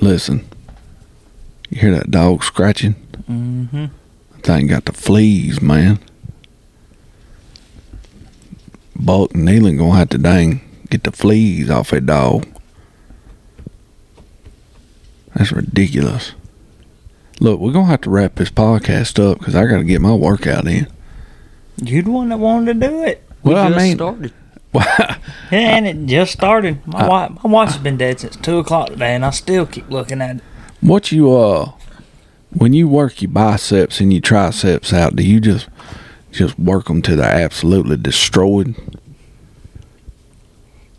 Listen, you hear that dog scratching? Mm-hmm. That thing got the fleas, man. Buck and Nealon gonna have to dang get the fleas off that dog. That's ridiculous. Look, we're gonna have to wrap this podcast up because I gotta get my workout in. You're the one that wanted to do it. We Well, I mean- started. And it just started. My I- watch, my watch has been dead since two o'clock today, and I still keep looking at it. What you uh when you work your biceps and your triceps out, do you just just work them to they're absolutely destroyed?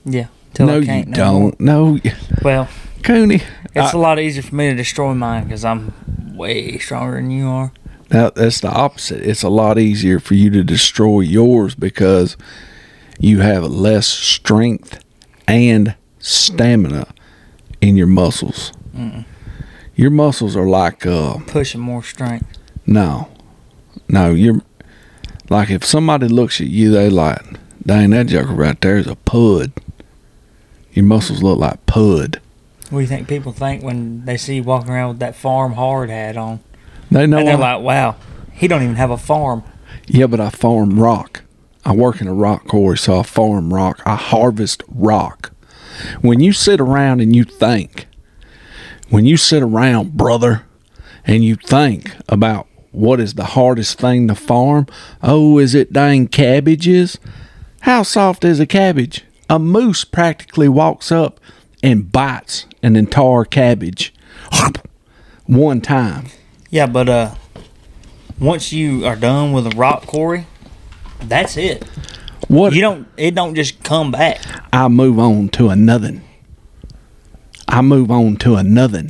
Yeah, no, I you no don't. No, Well, Cooney. it's I- a lot easier for me to destroy mine because I'm way stronger than you are. Now, that's the opposite. It's a lot easier for you to destroy yours because you have less strength and stamina in your muscles. Mm-mm. Your muscles are like uh Pushing more strength. no, no. You're like if somebody looks at you, they like, dang, that joker right there is a pud. Your muscles look like pud. What do you think people think when they see you walking around with that farm hard hat on? They know and they're I- like, "Wow, he don't even have a farm." Yeah, but I farm rock. I work in a rock quarry, so I farm rock. I harvest rock. When you sit around and you think, when you sit around, brother, and you think about what is the hardest thing to farm, oh, is it dang cabbages? How soft is a cabbage? A moose practically walks up and bites an entire cabbage one time. Yeah, but uh, once you are done with a rock quarry, that's it. What You don't. It don't just come back. I move on to another. I move on to another.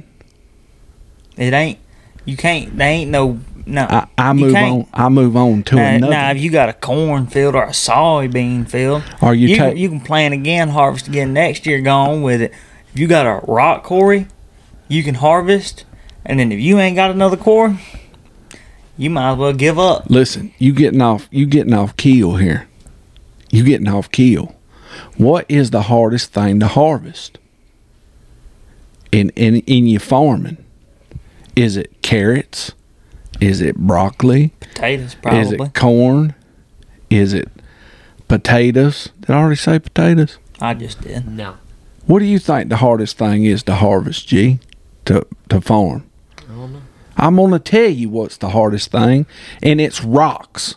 It ain't. You can't. They ain't no. No. I, I move on. I move on to Now, another. now, if you got a cornfield or a soybean field, Or you you, can, you can plant again, harvest again next year, go on with it. If you got a rock quarry, you can harvest, and then if you ain't got another quarry, you might as well give up. Listen, you getting off. You getting off keel here. You getting off keel. What is the hardest thing to harvest? In in in your farming, is it carrots? Is it broccoli? Potatoes, probably. Is it corn? Is it potatoes? Did I already say potatoes? I just did. No. What do you think the hardest thing is to harvest, G? To to farm? I. I'm gonna tell you what's the hardest thing, and it's rocks.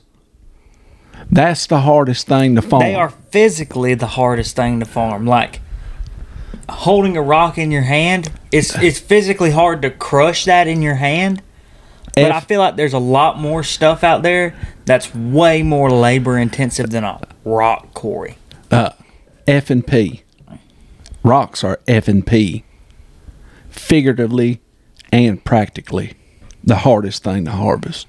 That's the hardest thing to farm. They are physically the hardest thing to farm. Like holding a rock in your hand, it's it's physically hard to crush that in your hand. But I F- feel like there's a lot more stuff out there that's way more labor intensive than a rock quarry. Uh, F and P. Rocks are F and P. Figuratively and practically, the hardest thing to harvest.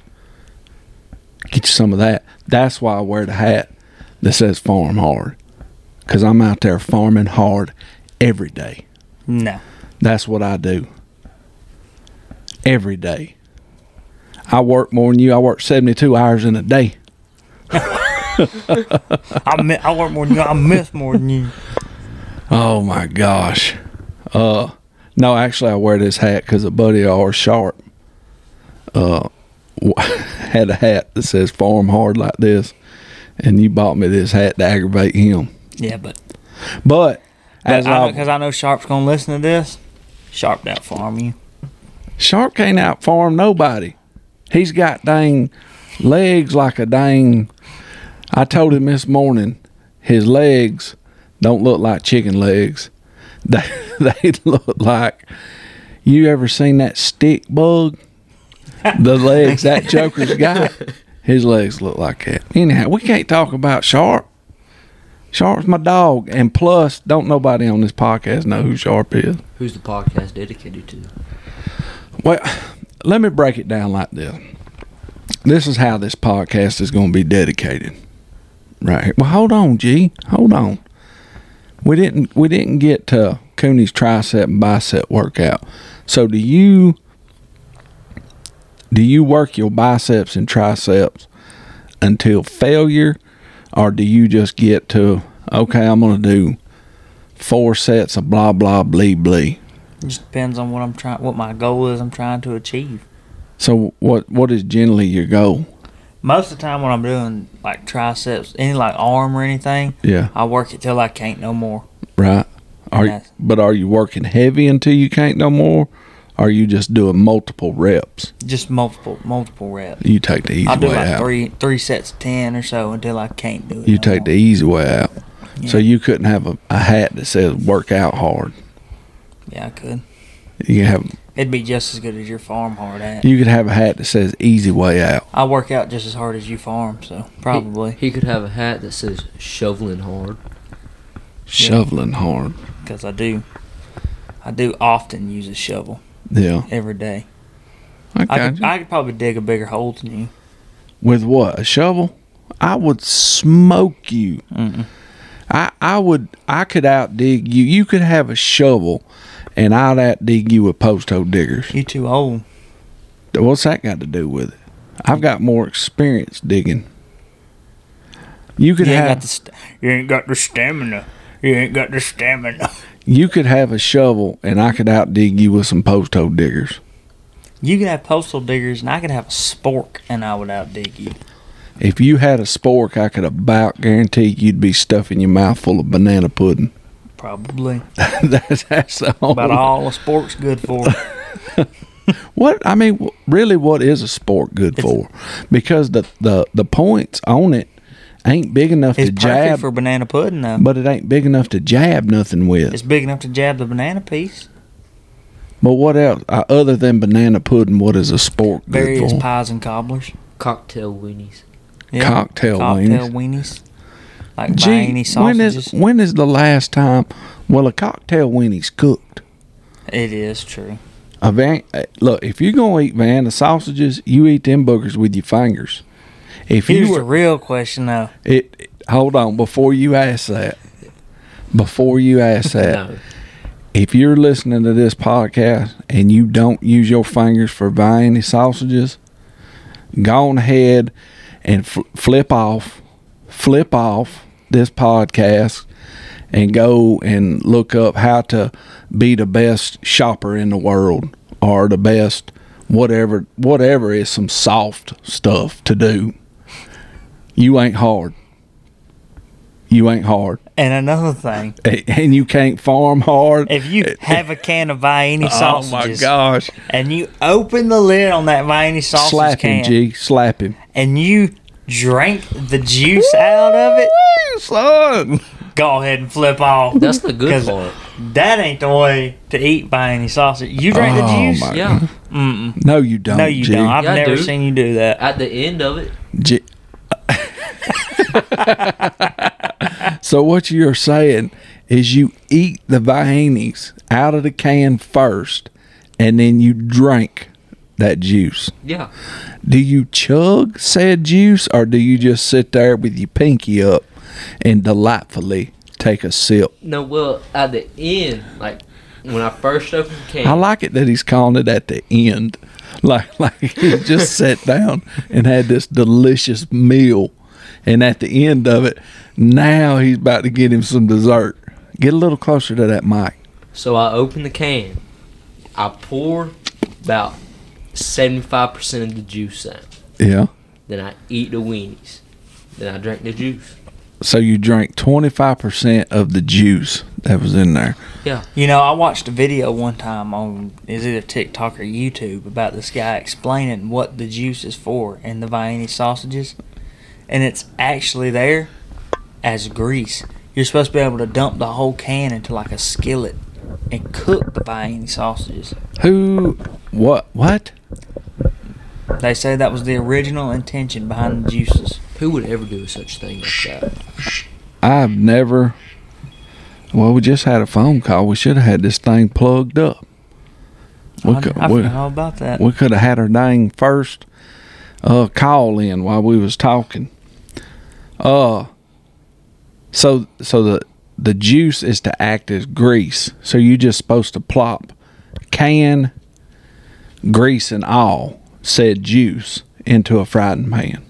Get you some of that. That's why I wear the hat that says farm hard. Cause I'm out there farming hard every day. No. That's what I do. Every day. I work more than you. I work 72 hours in a day. I I work more than you. I miss more than you. Oh my gosh. Uh, no, actually, I wear this hat because a buddy of ours, Sharp, uh, had a hat that says "Farm Hard" like this, and you bought me this hat to aggravate him. Yeah, but, But as I I, because I know Sharp's gonna listen to this. Sharp out farm you. Sharp can't out farm nobody. He's got dang legs like a dang. I told him this morning, his legs don't look like chicken legs. They they look like. You ever seen that stick bug? The legs that Joker's got. His legs look like that. Anyhow, we can't talk about Sharp. Sharp's my dog, and plus, don't nobody on this podcast know who Sharp is. Who's the podcast dedicated to? Well, let me break it down like this. This is how this podcast is going to be dedicated. Right here. Well, hold on, G. Hold on. We didn't we didn't get to Cooney's tricep and bicep workout. So do you do you work your biceps and triceps until failure or do you just get to okay, I'm going to do four sets of blah blah blee blee. It just depends on what I'm trying, what my goal is. I'm trying to achieve. So what what is generally your goal? Most of the time when I'm doing like triceps, any like arm or anything, Yeah, I work it till I can't no more. right. Are Yes. but are you working heavy until you can't no more? Or are you just doing multiple reps? Just multiple multiple reps. You take the easy way. Out. I'll do way like out. three three sets of ten or so until I can't do it. You no take more. the easy way out. So you couldn't have a, a hat that says work out hard. Yeah, I could. You have It'd be just as good as your farm hard hat. you could have a hat that says easy way out. I work out just as hard as you farm, so probably He, he could have a hat that says shoveling hard. Shoveling hard. because I do. I do often use a shovel Yeah. every day. I I could. I could probably dig a bigger hole than you. With what? A shovel? I would smoke you. Mm-mm. I I would I could outdig you. You could have a shovel and I'd outdig you with post hole diggers. You too old. What's that got to do with it? I've got more experience digging. You could You have st- you ain't got the stamina. You ain't got the stamina. You could have a shovel and I could outdig you with some post hole diggers. You could have postal diggers, and I could have a spork, and I would outdig you. If you had a spork, I could about guarantee you'd be stuffing your mouth full of banana pudding. Probably. that's, that's. About all a spork's good for. What I mean, really, what is a sport good It's- for? Because the, the the points on it ain't big enough It's to jab, for banana pudding, though. but it ain't big enough to jab nothing with. It's big enough to jab the banana piece. But what else uh, other than banana pudding? What is a sport good Various for? pies and cobblers. Cocktail weenies. Yeah. Cocktail Cocktail weenies. weenies. Like Gee, Viennese when sausages. is when is the last time? Well, a cocktail weenie's cooked. It is true. A van, uh, look, if you're gonna eat Vienna sausages, you eat them boogers with your fingers. If Here's you the were, real question, though. it, it- hold on before you ask that. Before you ask that, No. if you're listening to this podcast and you don't use your fingers for Vienna sausages, go on ahead and fl- flip off, flip off this podcast and go and look up how to be the best shopper in the world or the best whatever whatever is some soft stuff to do. You ain't hard. You ain't hard. And another thing, And you can't farm hard. if you have a can of Viennese oh sausages my gosh. and you open the lid on that Viennese sausage Slap can him, G. Slap him. and you drank the juice out of it, son. go ahead and flip off. That's the good 'Cause part. That ain't the way to eat Viennese sausage. You drink Oh, the juice? my- Yeah. Mm-mm. No, you don't. No, you G. don't. I've Yeah, never do. seen you do that. At the end of it, G- so what you're saying is you eat the Viennes out of the can first, and then you drink that juice. yeah. Do you chug said juice, or do you just sit there with your pinky up and delightfully take a sip? No, well, at the end, like when I first opened the can, I like it that he's calling it at the end. Like like he just sat down and had this delicious meal and at the end of it, now he's about to get him some dessert. Get a little closer to that mic. so I open the can. I pour about seventy-five percent of the juice out. Yeah. Then I eat the weenies. Then I drink the juice. So you drank twenty five percent of the juice that was in there. Yeah. You know, I watched a video one time on is it a TikTok or YouTube about this guy explaining what the juice is for in the Viennese sausages, and it's actually there as grease. You're supposed to be able to dump the whole can into like a skillet and cook the Viennese sausages. Who what what? They say that was the original intention behind the juices. Who would ever do such thing like that? I've never well, we just had a phone call. We should have had this thing plugged up. We I, could- I we- forgot all about that. We could have had her dang first uh, call in while we was talking. Uh, so so the the juice is to act as grease. So you're just supposed to plop can grease and all said juice into a frying pan.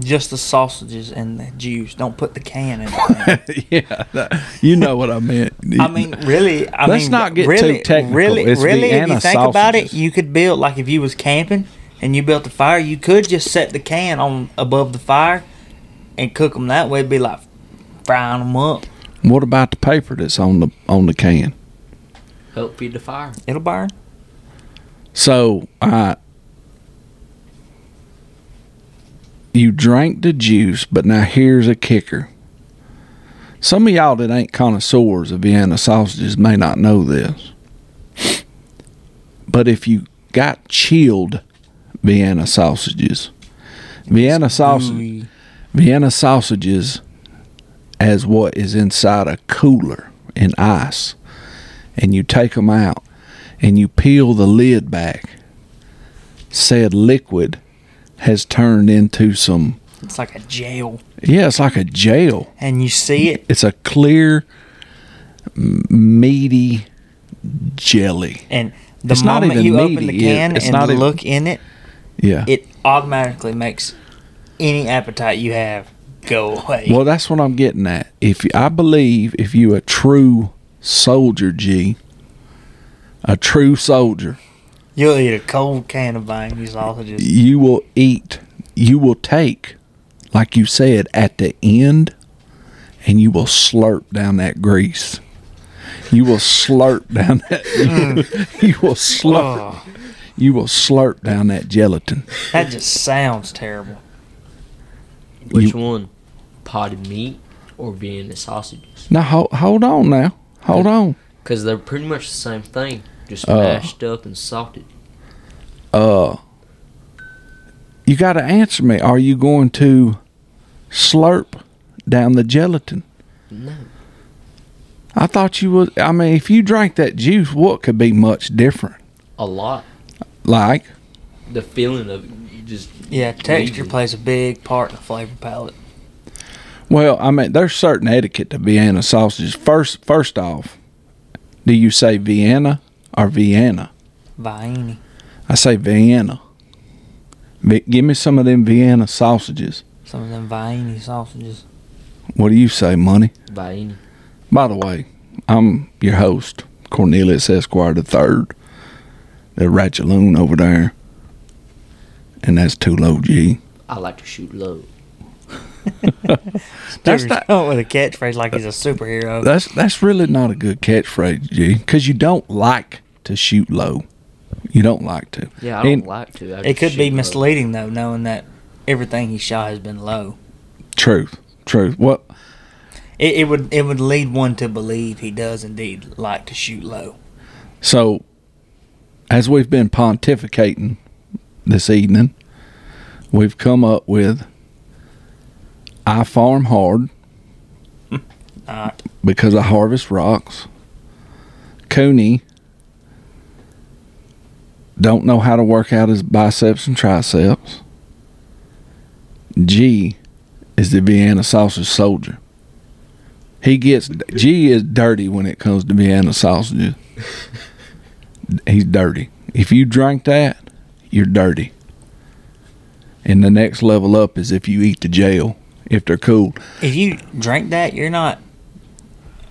Just the sausages and the juice. Don't put the can in. The yeah, that- you know what I meant. I mean, really. I Let's mean, not get too really, technical. Really, It's really, if you think about it, you could build like if you was camping and you built a fire, you could just set the can on above the fire and cook them that way. It'd be like frying them up. what about the paper that's on the on the can? Help feed the fire. It'll burn. So, uh, you drank the juice, but now here's a kicker. Some of y'all that ain't connoisseurs of Vienna sausages may not know this. But if you got chilled Vienna sausages, Vienna sausage, Ooey. Vienna sausages as what is inside a cooler in ice, and you take them out and you peel the lid back, said liquid has turned into some, It's like a gel, yeah, it's like a gel. and you see it, It's a clear, meaty jelly. and the It's not moment even you open the meaty. It- can it's and not even- look in it, Yeah. it automatically makes any appetite you have go away. Well, that's what I'm getting at. If I believe if you a true soldier, G, a true soldier, You'll eat a cold can of Vienna sausages. you will eat, you will take, like you said, at the end, and you will slurp down that grease. You will slurp down that. Mm. You, will slurp. Oh, You will slurp down that gelatin. that just sounds terrible. Which You- one? Potted meat or Vienna sausages? Now hold, hold on. Now hold on. Because they're pretty much the same thing, just Uh. mashed up and salted. Uh, you got to answer me. Are you going to slurp down the gelatin? No. I thought you would. I mean, if you drank that juice, what could be much different? A lot. Like, The feeling of it, you just Yeah, texture Easy. plays a big part in the flavor palette. well, I mean, there's certain etiquette to Vienna sausages. First, first off, do you say Vienna or Vienna? Vienna. I say Vienna. Vi- give me some of them Vienna sausages. Some of them Vienna sausages. What do you say, money? Vienna. By the way, I'm your host, Cornelius Esquire the Third, the Ratchaloon over there, and that's too low G. I like to shoot low. That's Dude's not- with a catchphrase like he's a superhero. That's that's really not a good catchphrase, G, because you don't like to shoot low. You don't like to. Yeah, I don't And- like to. I it could be low. misleading though, knowing that everything he shot has been low. Truth, truth. What? It, it would it would lead one to believe he does indeed like to shoot low. So, as we've been pontificating this evening, we've come up with I farm hard Uh, because I harvest rocks. Cooney don't know how to work out his biceps and triceps. G is the Vienna sausage soldier. He gets G is dirty when it comes to Vienna sausages. He's dirty. If you drink that, you're dirty. And the next level up is if you eat the jail, if they're cool. if you drink that, you're not.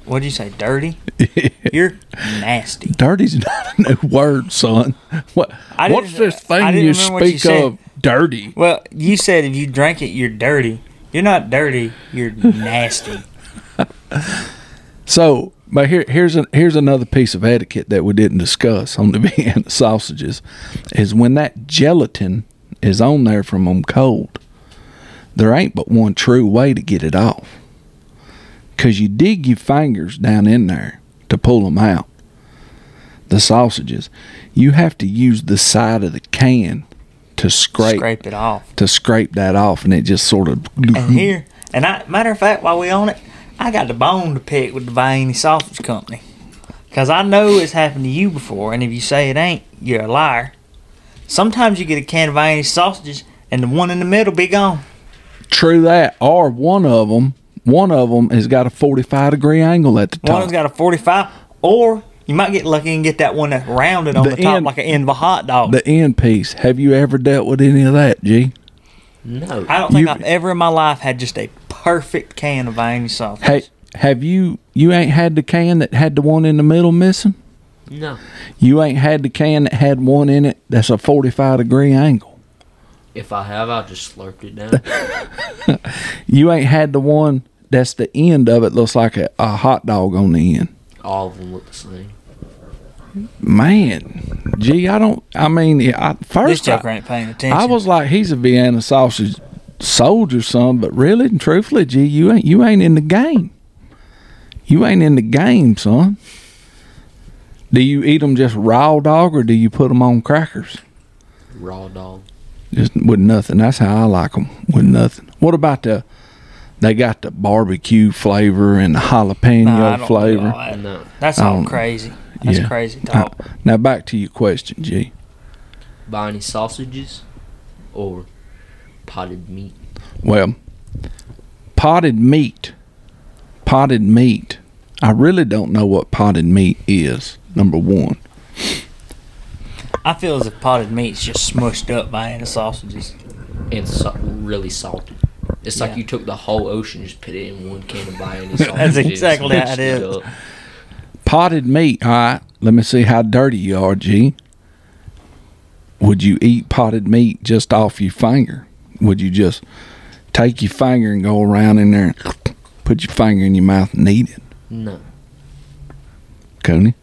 What'd you say? Dirty? You're nasty. Dirty's not a new word, son. What? I What's this thing you what you speak of? Dirty. Well, you said if you drank it, you're dirty. You're not dirty. You're nasty. So, but here, here's a, here's another piece of etiquette that we didn't discuss on the Vienna sausages, is when that gelatin is on there from them cold, there ain't but one true way to get it off. Cause you dig your fingers down in there to pull them out. The sausages, you have to use the side of the can to scrape, Scrape it off. to scrape that off, and it just sort of. And here, and I, matter of fact, while we on it, I got the bone to pick with the Vienna Sausage Company. Because I know it's happened to you before, and if you say it ain't, you're a liar. Sometimes you get a can of Vienna sausages, and the one in the middle be gone. True that. Or one of them, one of them has got a 45 degree angle at the top. One's got a 45, or you might get lucky and get that one that's rounded on The the, top end- like an end of a hot dog. the end piece. Have you ever dealt with any of that, G? No. I don't think You- I've ever in my life had just a perfect can of Viennese sausage. Hey, have you you ain't had the can that had the one in the middle missing? No. You ain't had the can that had one in it that's a 45 degree angle. If I have, I'll just slurp it down. You ain't had the one that's the end of it looks like a, a hot dog on the end. All of them look the same. Man, gee, I don't. I mean, I, this first joker I, ain't paying attention. I was like, he's a Vienna sausage soldier, son. But really and truthfully, gee, you ain't you ain't in the game. You ain't in the game, son. Do you eat them just raw dog, or do you put them on crackers? Raw dog. Just with nothing. That's how I like them with nothing. What about the? They got the barbecue flavor and the jalapeno Nah, I don't flavor. that. No. That's all crazy. That's yeah. crazy talk. Now back to your question, G. Vienna sausages or potted meat? Well, potted meat. Potted meat. I really don't know what potted meat is. Number one. I feel as if potted meat's just smushed up Vienna sausages. And so, really salty. It's like you took the whole ocean, and just put it in one can of Vienna sausages. That's exactly how it is. up. Potted meat. All right. Let me see how dirty you are, G. Would you eat potted meat just off your finger? Would you just take your finger and go around in there and put your finger in your mouth and eat it? No. Coney,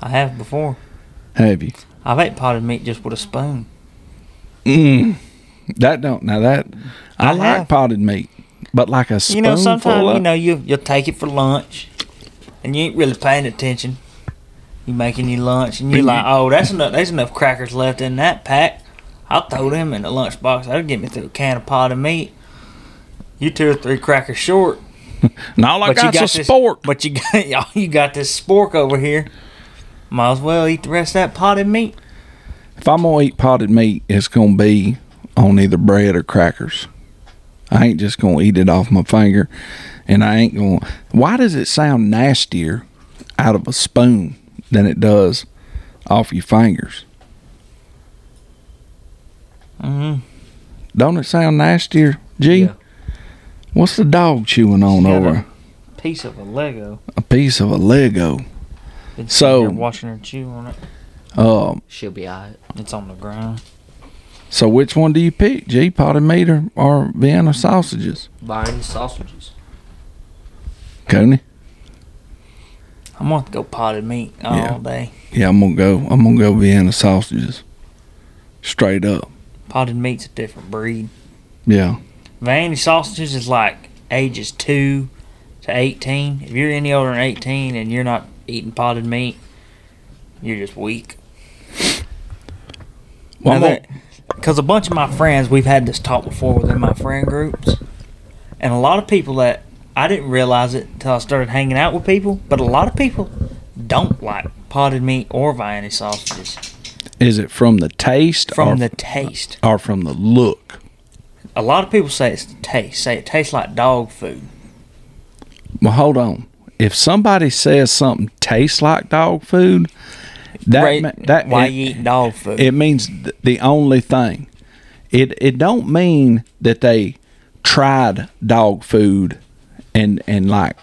I have before. have you? I've ate potted meat just with a spoon. Mm. That don't now that I, I like have. potted meat, but like a spoon. You know, sometimes of you know you you'll take it for lunch, and you ain't really paying attention. You making your lunch, and you're like, "Oh, that's enough. There's enough crackers left in that pack. I'll throw them in the lunchbox. That'll get me through a can of potted meat." You two or three crackers short, And all I but got's got a this. spork. But you got you got this spork over here. Might as well eat the rest of that potted meat. If I'm gonna eat potted meat, it's gonna be on either bread or crackers. I ain't just gonna eat it off my finger, and I ain't gonna. Why does it sound nastier out of a spoon than it does off your fingers? Mm-hmm. Don't it sound nastier, G? Yeah. What's the dog chewing on over Piece of a Lego. a piece of a Lego? Been So- watching her chew on it. Um. She'll be alright. It's on the ground. So which one do you pick, G? Potted meat or, or Vienna sausages? Any sausages. Coney? I'm gonna have to go potted meat all Yeah. day. Yeah, I'm gonna go. I'm gonna go Vienna sausages. Straight up. Potted meat's a different breed. Yeah. Vandy sausages is like ages two to eighteen. If you're any older than eighteen and you're not eating potted meat, you're just weak. Well, Because a bunch of my friends, we've had this talk before within my friend groups, and a lot of people that I didn't realize it until I started hanging out with people, but a lot of people don't like potted meat or Vienna sausages is it from the taste from or, the taste. or from the look? A lot of people say it's the taste. Say it tastes like dog food. Well, hold on. If somebody says something tastes like dog food, that that why it, you eating dog food? it means th- the only thing. It it don't mean that they tried dog food and and like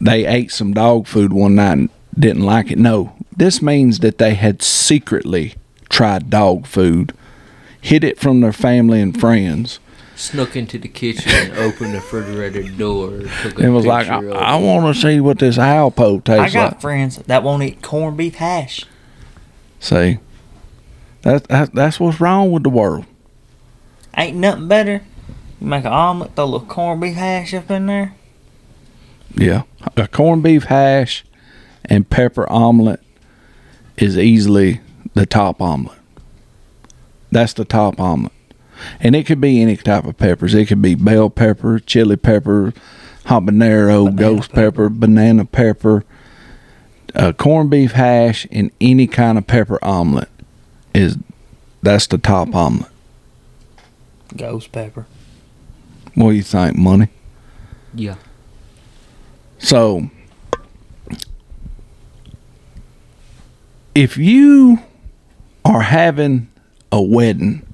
they ate some dog food one night and didn't like it. No, this means that they had secretly tried dog food, hid it from their family and friends, Snuck into the kitchen and opened the refrigerator door. Took a and was like, "I, I want to see what this Alpo I tastes like. I got like." friends that won't eat corned beef hash. See, that, that that's what's wrong with the world. Ain't nothing better. You make an omelet, throw a little corned beef hash up in there. Yeah, a corned beef hash and pepper omelet is easily the top omelet. That's the top omelet, and it could be any type of peppers. It could be bell pepper, chili pepper, habanero, Banana ghost pepper. pepper, banana pepper. A corned beef hash and any kind of pepper omelet is that's the top omelet. Ghost pepper. What do you think, money? Yeah. So, if you are having a wedding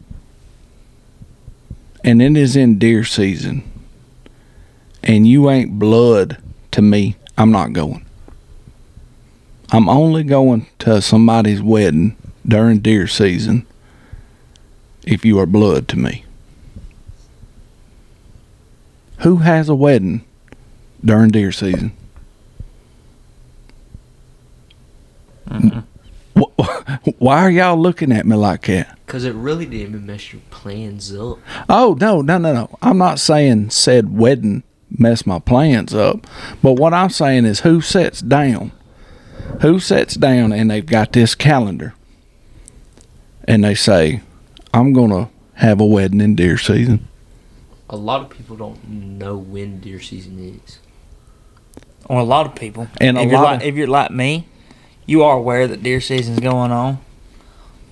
and it is in deer season, and you ain't blood to me, I'm not going. I'm only going to somebody's wedding during deer season if you are blood to me. Who has a wedding during deer season? Mm-hmm. Wh- Why are y'all looking at me like that? Because it really didn't even mess your plans up. Oh no, no, no, no! I'm not saying said wedding messed my plans up, but what I'm saying is who sits down, who sits down, and they've got this calendar, and they say, "I'm gonna have a wedding in deer season." A lot of people don't know when deer season is. Well, a lot of people. And a if you're lot like, of- if you're like me, you are aware that deer season's going on,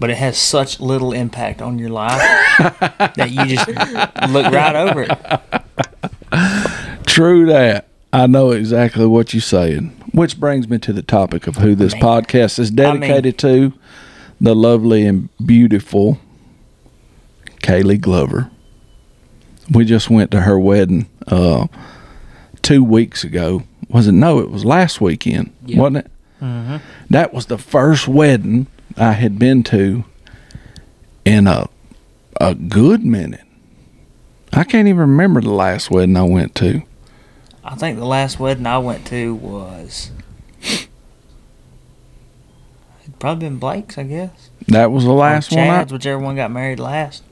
but it has such little impact on your life that you just look right over it. True that. I know exactly what you're saying. Which brings me to the topic of who this Man. podcast is dedicated to the lovely and beautiful Kaylee Glover. We just went to her wedding uh, two weeks ago. Was it? No, it was last weekend, Yeah. wasn't it? Mm-hmm. That was the first wedding I had been to in a a good minute. I can't even remember the last wedding I went to. I think the last wedding I went to was. It'd probably been Blake's, I guess. That was the last or one. I, Chad's, whichever one got married last.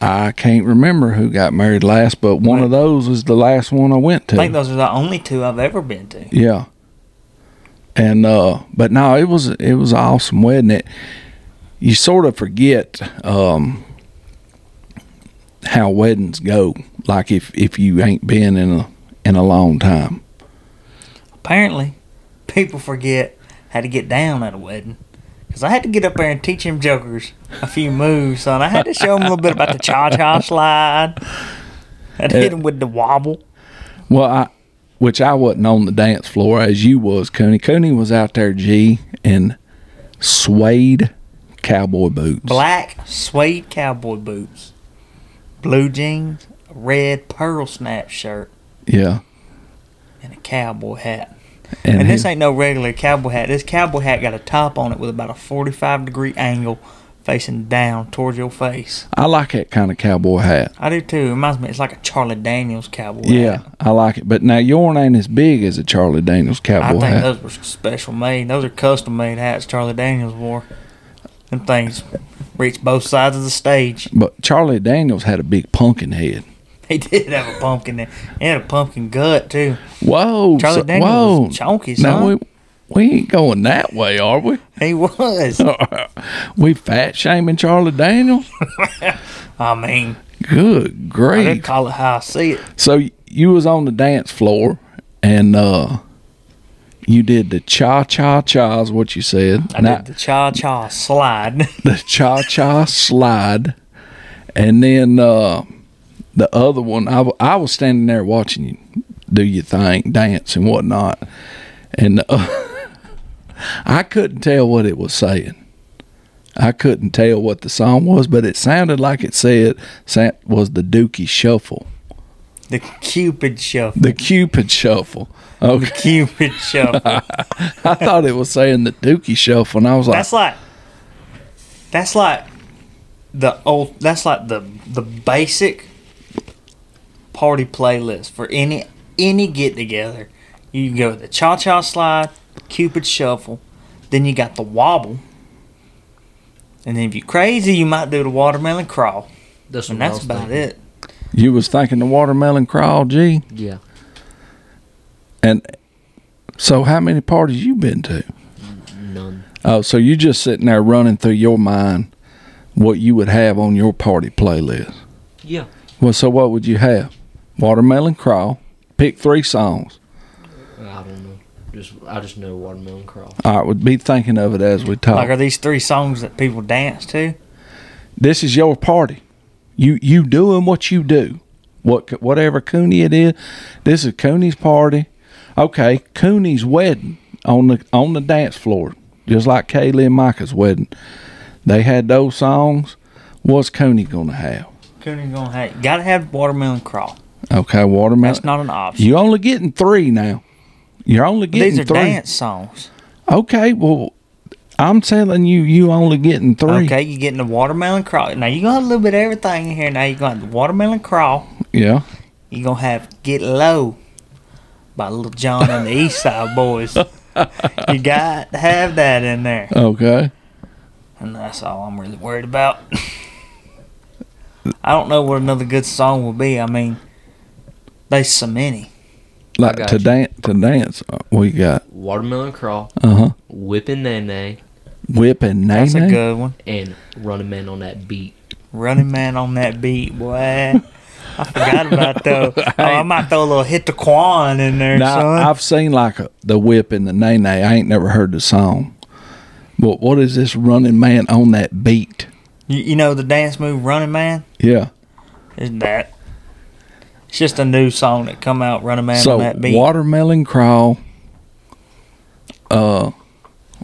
I can't remember who got married last, but one of those was the last one I went to. I think those are the only two I've ever been to. Yeah. And uh but no, it was it was an awesome wedding. It you sort of forget um how weddings go. Like if if you ain't been in a in a long time. Apparently, people forget how to get down at a wedding. Because I had to get up there and teach him jokers a few moves, son. I had to show him a little bit about the cha cha slide. I'd hit him with the wobble. Well, I which I wasn't on the dance floor as you was, Cooney. Cooney was out there, G, in suede cowboy boots. Black suede cowboy boots, blue jeans, a red pearl snap shirt, Yeah. and a cowboy hat. And, And this ain't no regular cowboy hat. This cowboy hat got a top on it with about a 45 degree angle facing down towards your face. I like that kind of cowboy hat. I do too. It reminds me, it's like a Charlie Daniels cowboy hat. Yeah, hat. I like it. But now yours ain't as big as a Charlie Daniels cowboy hat. I think hat. those were special made. Those are custom made hats Charlie Daniels wore. Them things reach both sides of the stage. But Charlie Daniels had a big pumpkin head. He did have a pumpkin there. He had a pumpkin gut too. Whoa, Charlie so- Daniels whoa. was chunky, son. we we ain't going that way, are we? He was. we fat shaming Charlie Daniels? I mean, Good I didn't call it how I see it. So you was on the dance floor and uh you did the cha cha cha is what you said. I Now- did the cha cha slide. the cha cha slide, and then uh, the other one. I, w- I was standing there watching you do your thing, dance and whatnot, and uh, I couldn't tell what it was saying. I couldn't tell what the song was, but it sounded like it said sa- was the Dookie Shuffle, the Cupid shuffle. the Cupid Shuffle. Okay, The Cupid shuffle. I thought it was saying the Dookie Shuffle, and I was like, That's like that's like the old that's like the the basic party playlist for any any get together. You go the cha cha slide, Cupid shuffle, then you got the wobble. And then if you're crazy, you might do the watermelon crawl. That's And that's about thinking. it. you was thinking the watermelon crawl, G. Yeah. And so, how many parties you been to? None. Oh, so you just sitting there running through your mind what you would have on your party playlist. Yeah. Well, so what would you have? Watermelon Crawl. Pick three songs. I don't know. Just I just know watermelon crawl. All right, we'd be thinking of it as we talk. Like are these three songs that people dance to? this is your party. You you doing what you do. What whatever Cooney it is. This is Cooney's party. Okay, Cooney's wedding on the on the dance floor, just like Kaylee and Micah's wedding. They had those songs. What's Cooney gonna have? Cooney gonna have gotta have watermelon crawl. Okay, watermelon. That's not an option. You're only getting three now. You're only getting These are three. dance songs. Okay, well, I'm telling you, you only getting three. Okay, you're getting the watermelon crawl. Now you're gonna have a little bit of everything in here. Now you're gonna have the watermelon crawl. Yeah. You're gonna have Get Low by Little John and the East Side Boys. you got to have that in there. Okay. And that's all I'm really worried about. I don't know what another good song will be. I mean, there's so many. Like to you. dance. To dance. What you got? Watermelon crawl, Uh huh. whipping nae nae, Whipping nay That's a nay. good one. and running man on that beat. Running Man on that beat, boy. I forgot about those. Oh, I might throw a little hit the quan in there, Now son. I've seen like a, the whip and the nae nae. I ain't never heard the song. But what is this running man on that beat? you, you know the dance move Running Man? Yeah. Isn't that? It's just a new song that come out, Running Man so on that beat. watermelon crawl. Uh,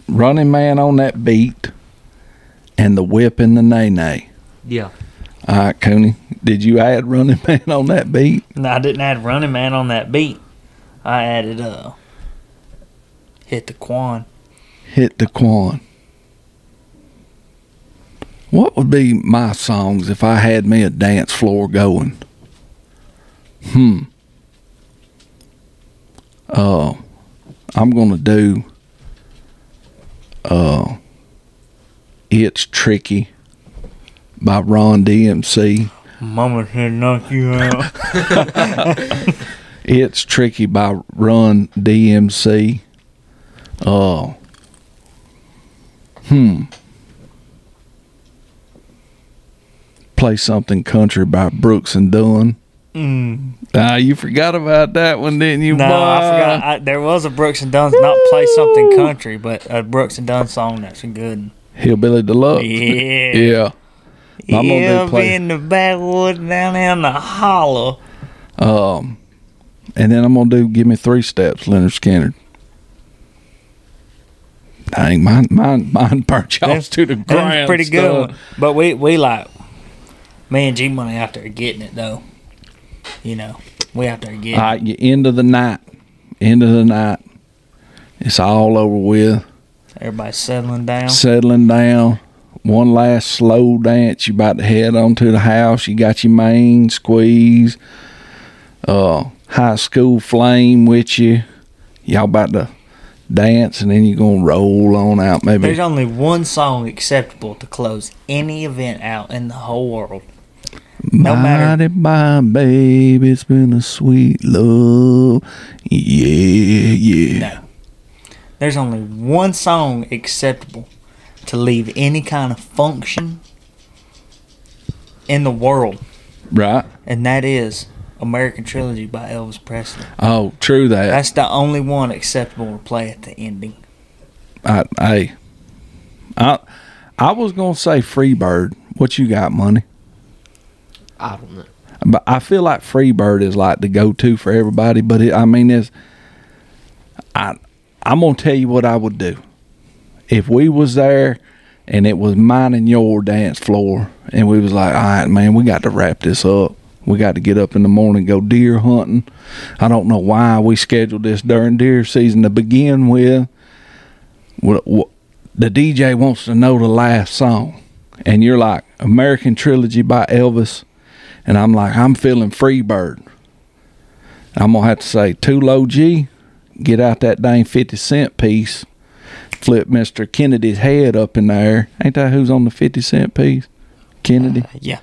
running man on that beat, and the whip and the nae nae. Yeah. All right, Cooney. Did you add running man on that beat? No, I didn't add Running Man on that beat. I added uh Hit the Quan. Hit the quan. What would be my songs if I had me a dance floor going? Hmm. Uh, I'm gonna do. Uh, it's tricky by Run DMC. Mama said knock you out. It's tricky by Run DMC. Uh, hmm. Play something country by Brooks and Dunn. Mm. Ah, you forgot about that one, didn't you? No, boy? I forgot. I, there was a Brooks and Dunn, not play something country, but a Brooks and Dunn song that's a good. Hillbilly Deluxe. Yeah. Yeah. I'm gonna do Yeah, in the backwoods down in the hollow. Um, and then I'm gonna do "Give Me Three Steps," Lynyrd Skynyrd. Dang, mine, mine, mine burnt y'all to the That's ground. pretty good. One. But we we like me and G Money out there getting it though. You know, we out there All right, you end of the night, end of the night. It's all over with. it. Everybody's settling down. Settling down. One last slow dance. You about to head on to the house. You got your main squeeze. Uh, high school flame with you. Y'all about to dance, and then you're gonna roll on out. Maybe There's only one song acceptable to close any event out in the whole world. No matter- my baby, it's been a sweet love. Yeah, yeah. No. There's only one song acceptable to leave any kind of function in the world, Right. and that is American Trilogy by Elvis Presley. Oh, true that. That's the only one acceptable to play at the ending. I, hey, I, I was gonna say Freebird. What you got, money? I don't know. But I feel like Freebird is like the go-to for everybody. But it, I mean, it's I I'm gonna tell you what I would do if we was there and it was mine and your dance floor, and we was like, all right, man, we got to wrap this up. We got to get up in the morning, go deer hunting. I don't know why we scheduled this during deer season to begin with. The DJ wants to know the last song, and you're like American Trilogy by Elvis, and I'm like I'm feeling Freebird. I'm gonna have to say too low G, get out that dang fifty cent piece, flip Mister Kennedy's head up in there. Ain't that who's on the fifty cent piece? Kennedy. Uh, yeah.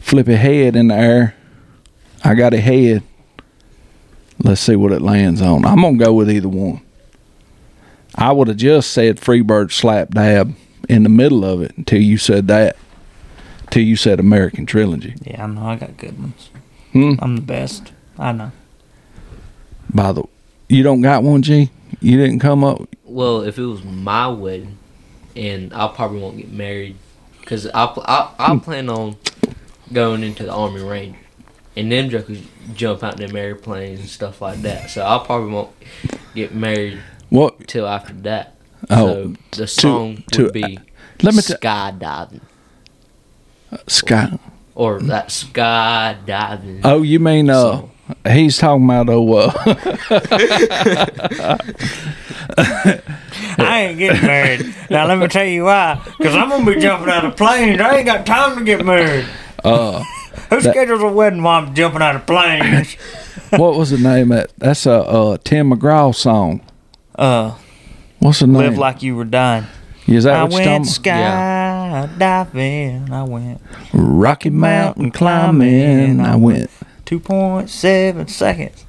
Flip a head in the air. I got a head. Let's see what it lands on. I'm gonna go with either one. I would have just said Freebird slap dab in the middle of it until you said that. Till you said American Trilogy. Yeah, I know. I got good ones. Hmm. I'm the best. I know. By the, you don't got one, G. You didn't come up. Well, if it was my wedding, and I probably won't get married, because I, pl- I I plan on going into the Army Ranger, and them jokers jump out in them airplanes and stuff like that. So I probably won't get married What? till after that. Oh, so the song to- would be Let me tell skydiving. Sky. or that skydiving. Oh, you mean uh? He's talking about oh uh, I ain't getting married. Now let me tell you why. Because I'm gonna be jumping out of planes. I ain't got time to get married. uh Who schedules a wedding while I'm jumping out of planes? what was the name of that's a uh Tim McGraw song. Uh, What's the name? live like you were dying. Is that I what you're went talking skydiving. I went Rocky Mountain climbing. I went. 2.7 seconds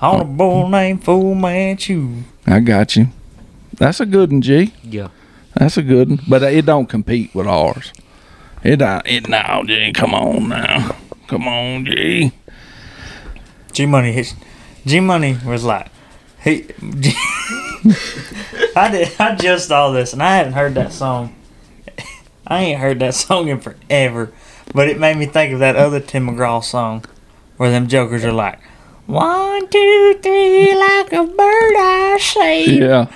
on a bull named Fu Manchu. I got you. That's a good one, G. Yeah. That's a good one, but it don't compete with ours. It don't. It now, G. Come on now. Come on, G. G Money his G Money was like he G, I did I just saw this and I hadn't heard that song. I ain't heard that song in forever. But it made me think of that other Tim McGraw song where them jokers are like one, two, three, like a bird I say. Yeah.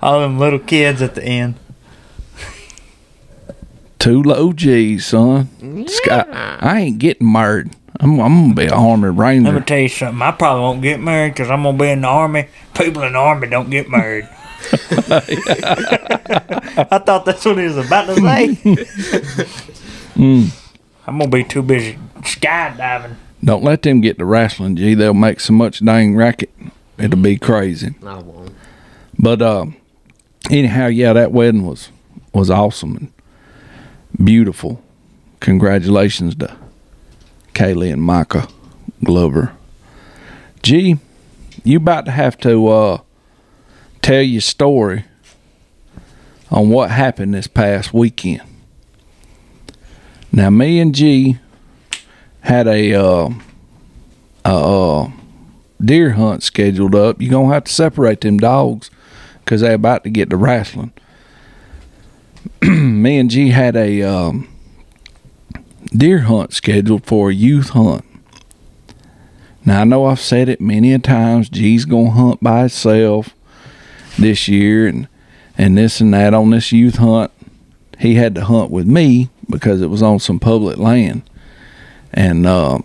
All them little kids at the end. Two low G, son. Sky, I ain't getting married. I'm, I'm gonna be an army ranger. Let me tell you something. I probably won't get married because I'm gonna be in the army. People in the army don't get married. I thought that's what he was about to say. I'm gonna be too busy skydiving. Don't let them get to wrestling, G. They'll make so much dang racket. It'll be crazy. I won't. But uh, anyhow, yeah, that wedding was was awesome and beautiful. Congratulations to Kaylee and Micah Glover. Gee, you about to have to uh, tell your story on what happened this past weekend. Now, me and G had a uh, a uh, deer hunt scheduled up. You're gonna have to separate them dogs because they're about to get to wrestling. Me and G had a um, deer hunt scheduled for a youth hunt. Now I know I've said it many a times. G's gonna hunt by himself this year, and and this and that on this youth hunt. He had to hunt with me because it was on some public land, and uh,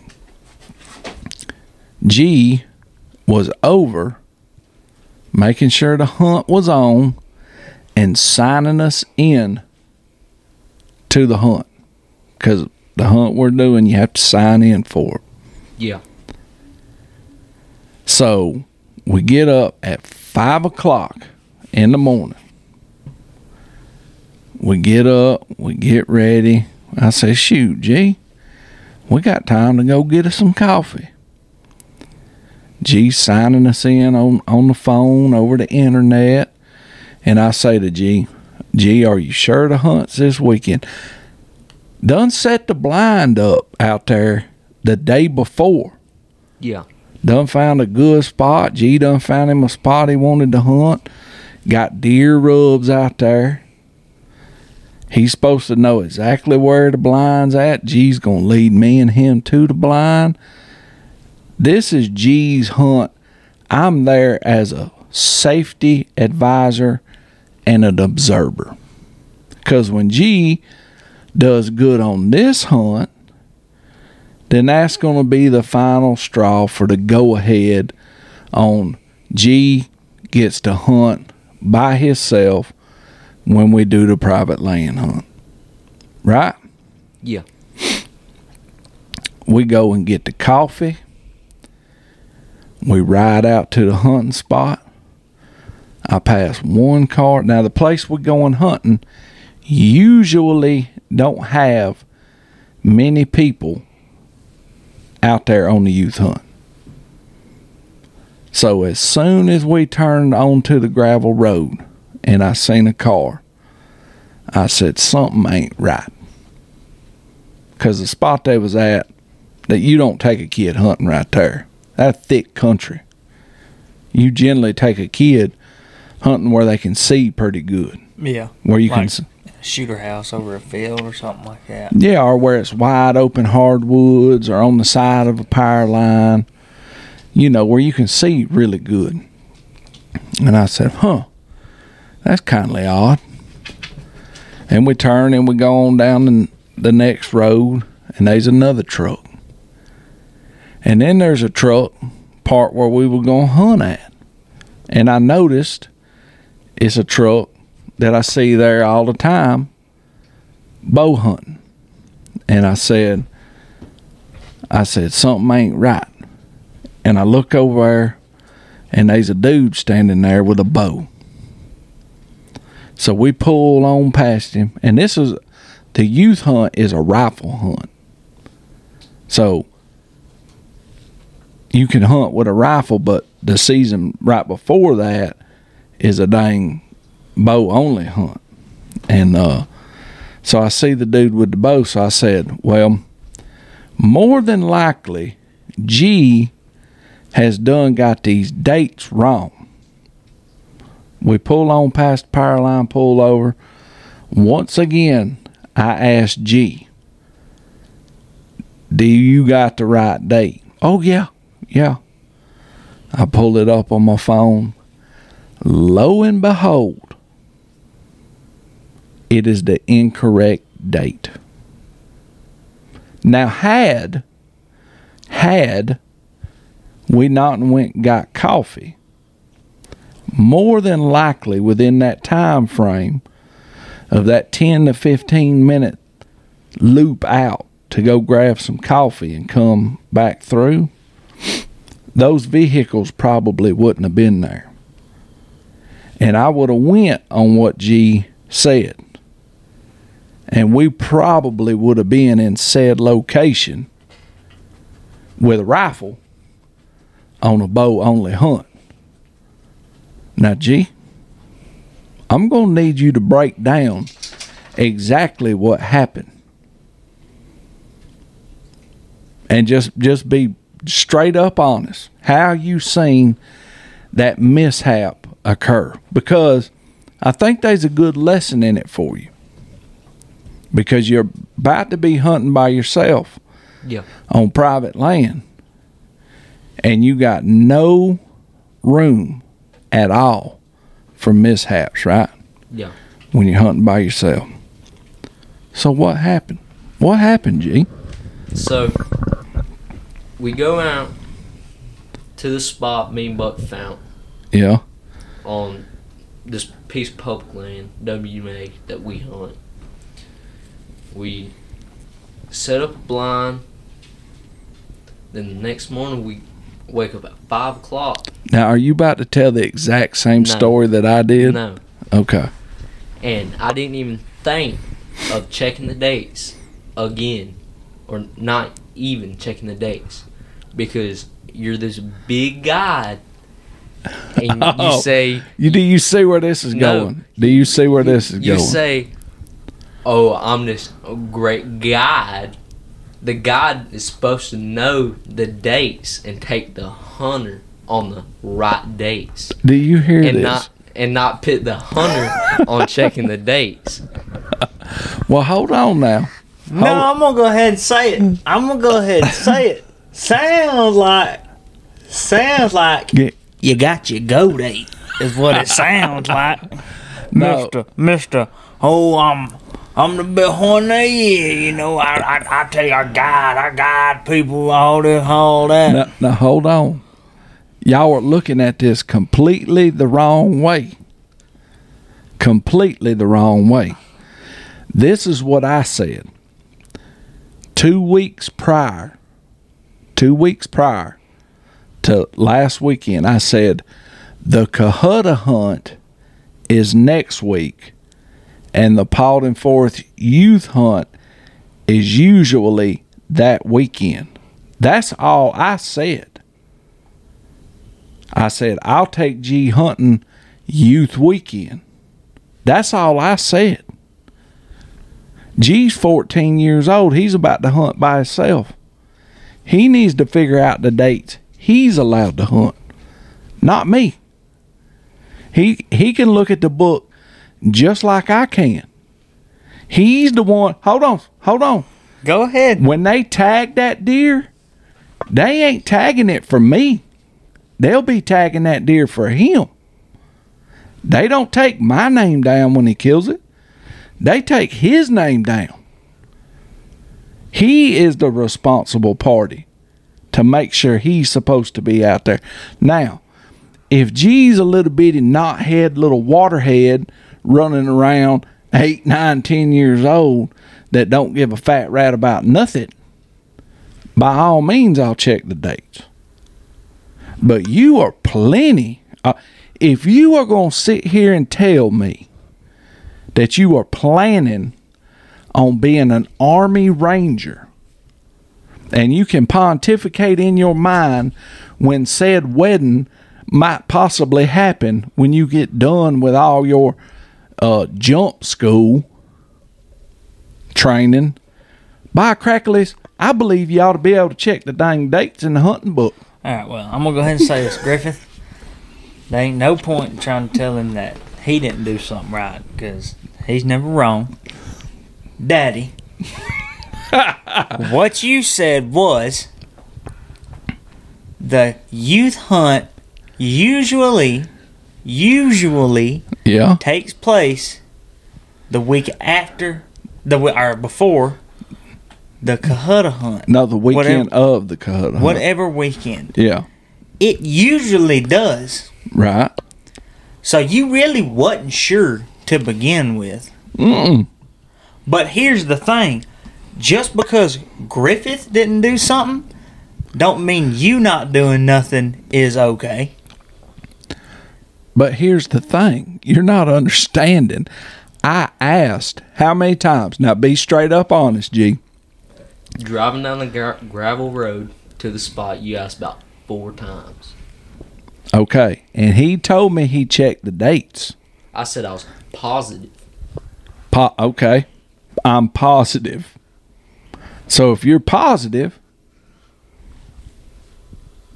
G was over making sure the hunt was on and signing us in to the hunt because the hunt we're doing you have to sign in for it Yeah. so we get up at five o'clock in the morning we get up we get ready i say shoot g we got time to go get us some coffee G signing us in on, on the phone over the internet. And I say to G, G, are you sure the hunt's this weekend? Done set the blind up out there the day before. Yeah. Done found a good spot. G done found him a spot he wanted to hunt. Got deer rubs out there. He's supposed to know exactly where the blind's at. G's gonna lead me and him to the blind. This is G's hunt. I'm there as a safety advisor and an observer. Because when G does good on this hunt, then that's going to be the final straw for the go ahead on G gets to hunt by himself when we do the private land hunt. Right? Yeah. We go and get the coffee. We ride out to the hunting spot. I pass one car. Now the place we're going hunting usually don't have many people out there on the youth hunt. So as soon as we turned onto the gravel road and I seen a car, I said something ain't right. Cause the spot they was at, that you don't take a kid hunting right there. That thick country. You generally take a kid hunting where they can see pretty good. Yeah. Where you can Like- s Shooter house over a field or something like that. Yeah, or where it's wide open hardwoods or on the side of a power line, you know, where you can see really good. And I said, huh, that's kind of odd. And we turn and we go on down the, the next road and there's another truck. And then there's a truck part where we were going to hunt at. And I noticed it's a truck that I see there all the time bow hunting. And I said, I said, something ain't right. And I look over there and there's a dude standing there with a bow. So we pull on past him, and this is the youth hunt is a rifle hunt. So you can hunt with a rifle, but the season right before that is a dang bow only hunt. And uh, so I see the dude with the bow, so I said, Well, more than likely, G has done got these dates wrong. We pull on past the power line, pull over. Once again, I asked G, Do you got the right date? Oh, yeah, yeah. I pulled it up on my phone. Lo and behold, it is the incorrect date. Now, had, had we not went got coffee, more than likely within that time frame of that 10 to 15 minute loop out to go grab some coffee and come back through, those vehicles probably wouldn't have been there. And I would have went on what G said. And we probably would have been in said location with a rifle on a bow only hunt. Now, G, I'm going to need you to break down exactly what happened. And just just be straight up honest. How you seen that mishap occur? Because I think there's a good lesson in it for you. Because you're about to be hunting by yourself Yeah. on private land and you got no room at all for mishaps, right? Yeah. When you're hunting by yourself. So what happened? What happened, G? So we go out to the spot me and Buck found Yeah. on this piece of public land, WMA, that we hunt. We set up a blind. Then the next morning we wake up at five o'clock. Now, are you about to tell the exact same No. story that I did? No. Okay. And I didn't even think of checking the dates again, or not even checking the dates, because you're this big guy, and Oh. you say You do you see where this is No. going? Do you see where this is you going? You say, "Oh, I'm this great guide." The guide is supposed to know the dates and take the hunter on the right dates, do you hear and this? not and not pit the hunter on checking the dates. well, hold on now. No, I'm gonna go ahead and say it. I'm gonna go ahead and say it. Sounds like, sounds like Yeah. you got your go date. Is what it sounds like, No. Mister Mister. Oh, I'm I'm the best one there is. You know, I I, I tell you, I guide, I guide people all this, all that. Now, now hold on. Y'all are looking at this completely the wrong way. Completely the wrong way. This is what I said. Two weeks prior, two weeks prior to last weekend, I said the Cohutta hunt is next week, and the Paulding Forest youth hunt is usually that weekend. That's all I said. I said, I'll take G hunting youth weekend. That's all I said. G's 14 years old. He's about to hunt by himself. He needs to figure out the dates he's allowed to hunt, not me. He he can look at the book just like I can. He's the one. Hold on, hold on Go ahead. when they tag that deer, they ain't tagging it for me. They'll be tagging that deer for him. They don't take my name down when he kills it. They take his name down. He is the responsible party to make sure he's supposed to be out there. Now, if G's a little bitty knothead, little waterhead running around eight, nine, ten years old that don't give a fat rat about nothing, by all means, I'll check the dates. But you are plenty. Uh, if you are going to sit here and tell me that you are planning on being an Army Ranger and you can pontificate in your mind when said wedding might possibly happen when you get done with all your uh, jump school training. By cracklies, I believe you ought to be able to check the dang dates in the hunting book. All right, well, I'm gonna go ahead and say this, Griffith. There ain't no point in trying to tell him that he didn't do something right because he's never wrong. Daddy, what you said was the youth hunt usually, usually Yeah. takes place the week after the or before the Cohutta hunt, No, the weekend Whatever- of the cut. huh? whatever weekend. Yeah. It usually does. Right. So you really wasn't sure to begin with. Mm-mm. But here's the thing: just because Griffith didn't do something, don't mean you not doing nothing is okay. But here's the thing you're not understanding. I asked how many times. Now be straight up honest, G. Driving down the gra- gravel road to the spot, you asked about four times. Okay. And he told me he checked the dates. I said I was positive. Po- okay. I'm positive. So if you're positive,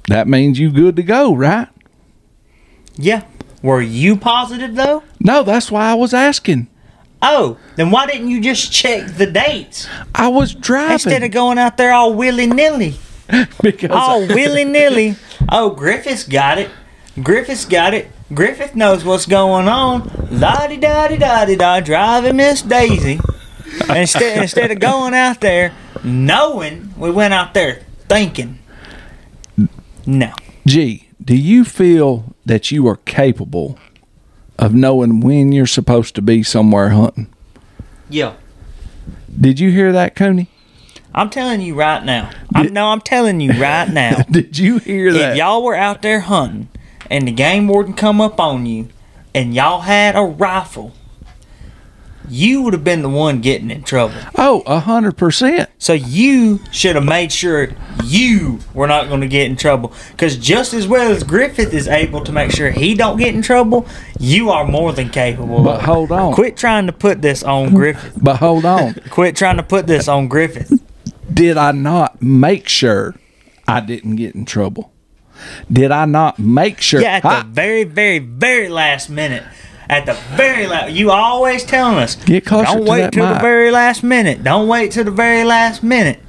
that means you good to go, right? Yeah. Were you positive though? No, that's why I was asking. Oh, then why didn't you just check the dates I was driving instead of going out there all willy nilly? because all willy nilly. Oh, Griffith's got it. Griffith's got it. Griffith knows what's going on. La di da di da di da, driving Miss Daisy. Instead, instead of going out there knowing, we went out there thinking. No. Gee, do you feel that you are capable of knowing when you're supposed to be somewhere hunting? Yeah. Did you hear that, Cooney? I'm telling you right now. I'm, no, I'm telling you right now. Did you hear that? if y'all were out there hunting and the game warden come up on you and y'all had a rifle, you would have been the one getting in trouble. oh, a hundred percent. So you should have made sure you were not going to get in trouble. Because just as well as Griffith is able to make sure he don't get in trouble, you are more than capable. But hold on. Quit trying to put this on Griffith. But hold on. Quit trying to put this on Griffith. Did I not make sure I didn't get in trouble? Did I not make sure? Yeah, at I- the very, very, very last minute. At the very last, you always telling us. Get closer Don't to wait that till the very last minute. Don't wait till the very last minute.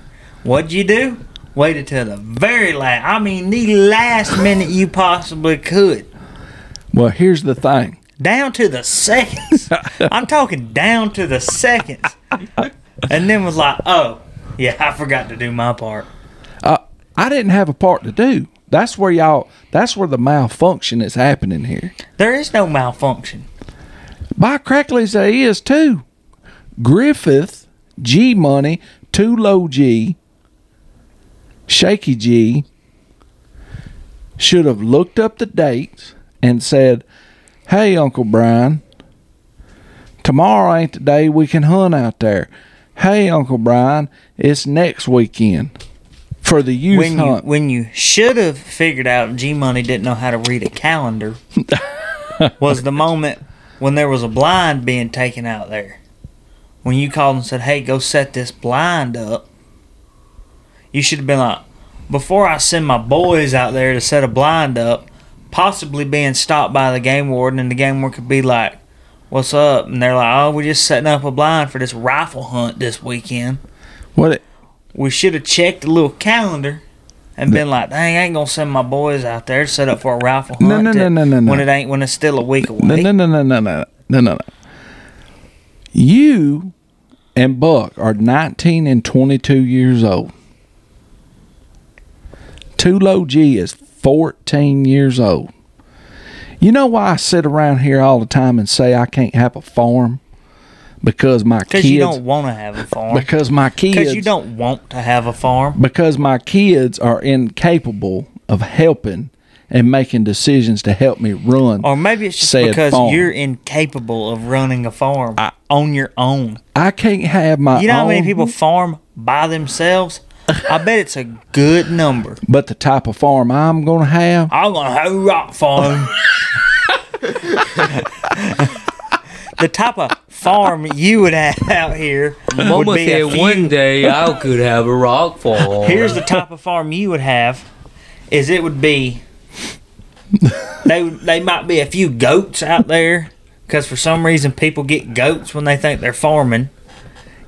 What'd you do? Waited till the very last. I mean, the last minute you possibly could. well, here's the thing. Down to the seconds. I'm talking down to the seconds. And then was like, oh, yeah, I forgot to do my part. Uh, I didn't have a part to do. That's where y'all. That's where the malfunction is happening here. There is no malfunction. By cracklies, there is too. Griffith, G Money, Too Low G, Shaky G should have looked up the dates and said, Hey, Uncle Brian, tomorrow ain't the day we can hunt out there. Hey, Uncle Brian, it's next weekend for the youth when you hunt. when you should have figured out G Money didn't know how to read a calendar was the moment when there was a blind being taken out there. When you called and said, "Hey, go set this blind up," you should have been like, "Before I send my boys out there to set a blind up, possibly being stopped by the game warden, and the game warden could be like." What's up? And they're like, oh, we're just setting up a blind for this rifle hunt this weekend what? It, we should have checked the little calendar and been like, "Dang, I ain't gonna send my boys out there set up for a rifle hunt." No, no, no, no, no, no. When it ain't when it's still a week away. No, no, no, no, no, no, no, no. You and Buck are 19 and 22 years old. Too Low G is 14 years old. You know why I sit around here all the time and say I can't have a farm? Because my Because kids. you don't want to have a farm. because my kids. Because you don't want to have a farm. because my kids are incapable of helping and making decisions to help me run. Or maybe it's just because farm. you're incapable of running a farm I, on your own. I can't have my You know how many people farm by themselves? I bet it's a good number. But the type of farm I'm going to have, I'm gonna have a rock farm. the type of farm you would have out here Mama would be a few- one day I could have a rock farm. Here's the type of farm you would have: is it would be they they might be a few goats out there because for some reason people get goats when they think they're farming.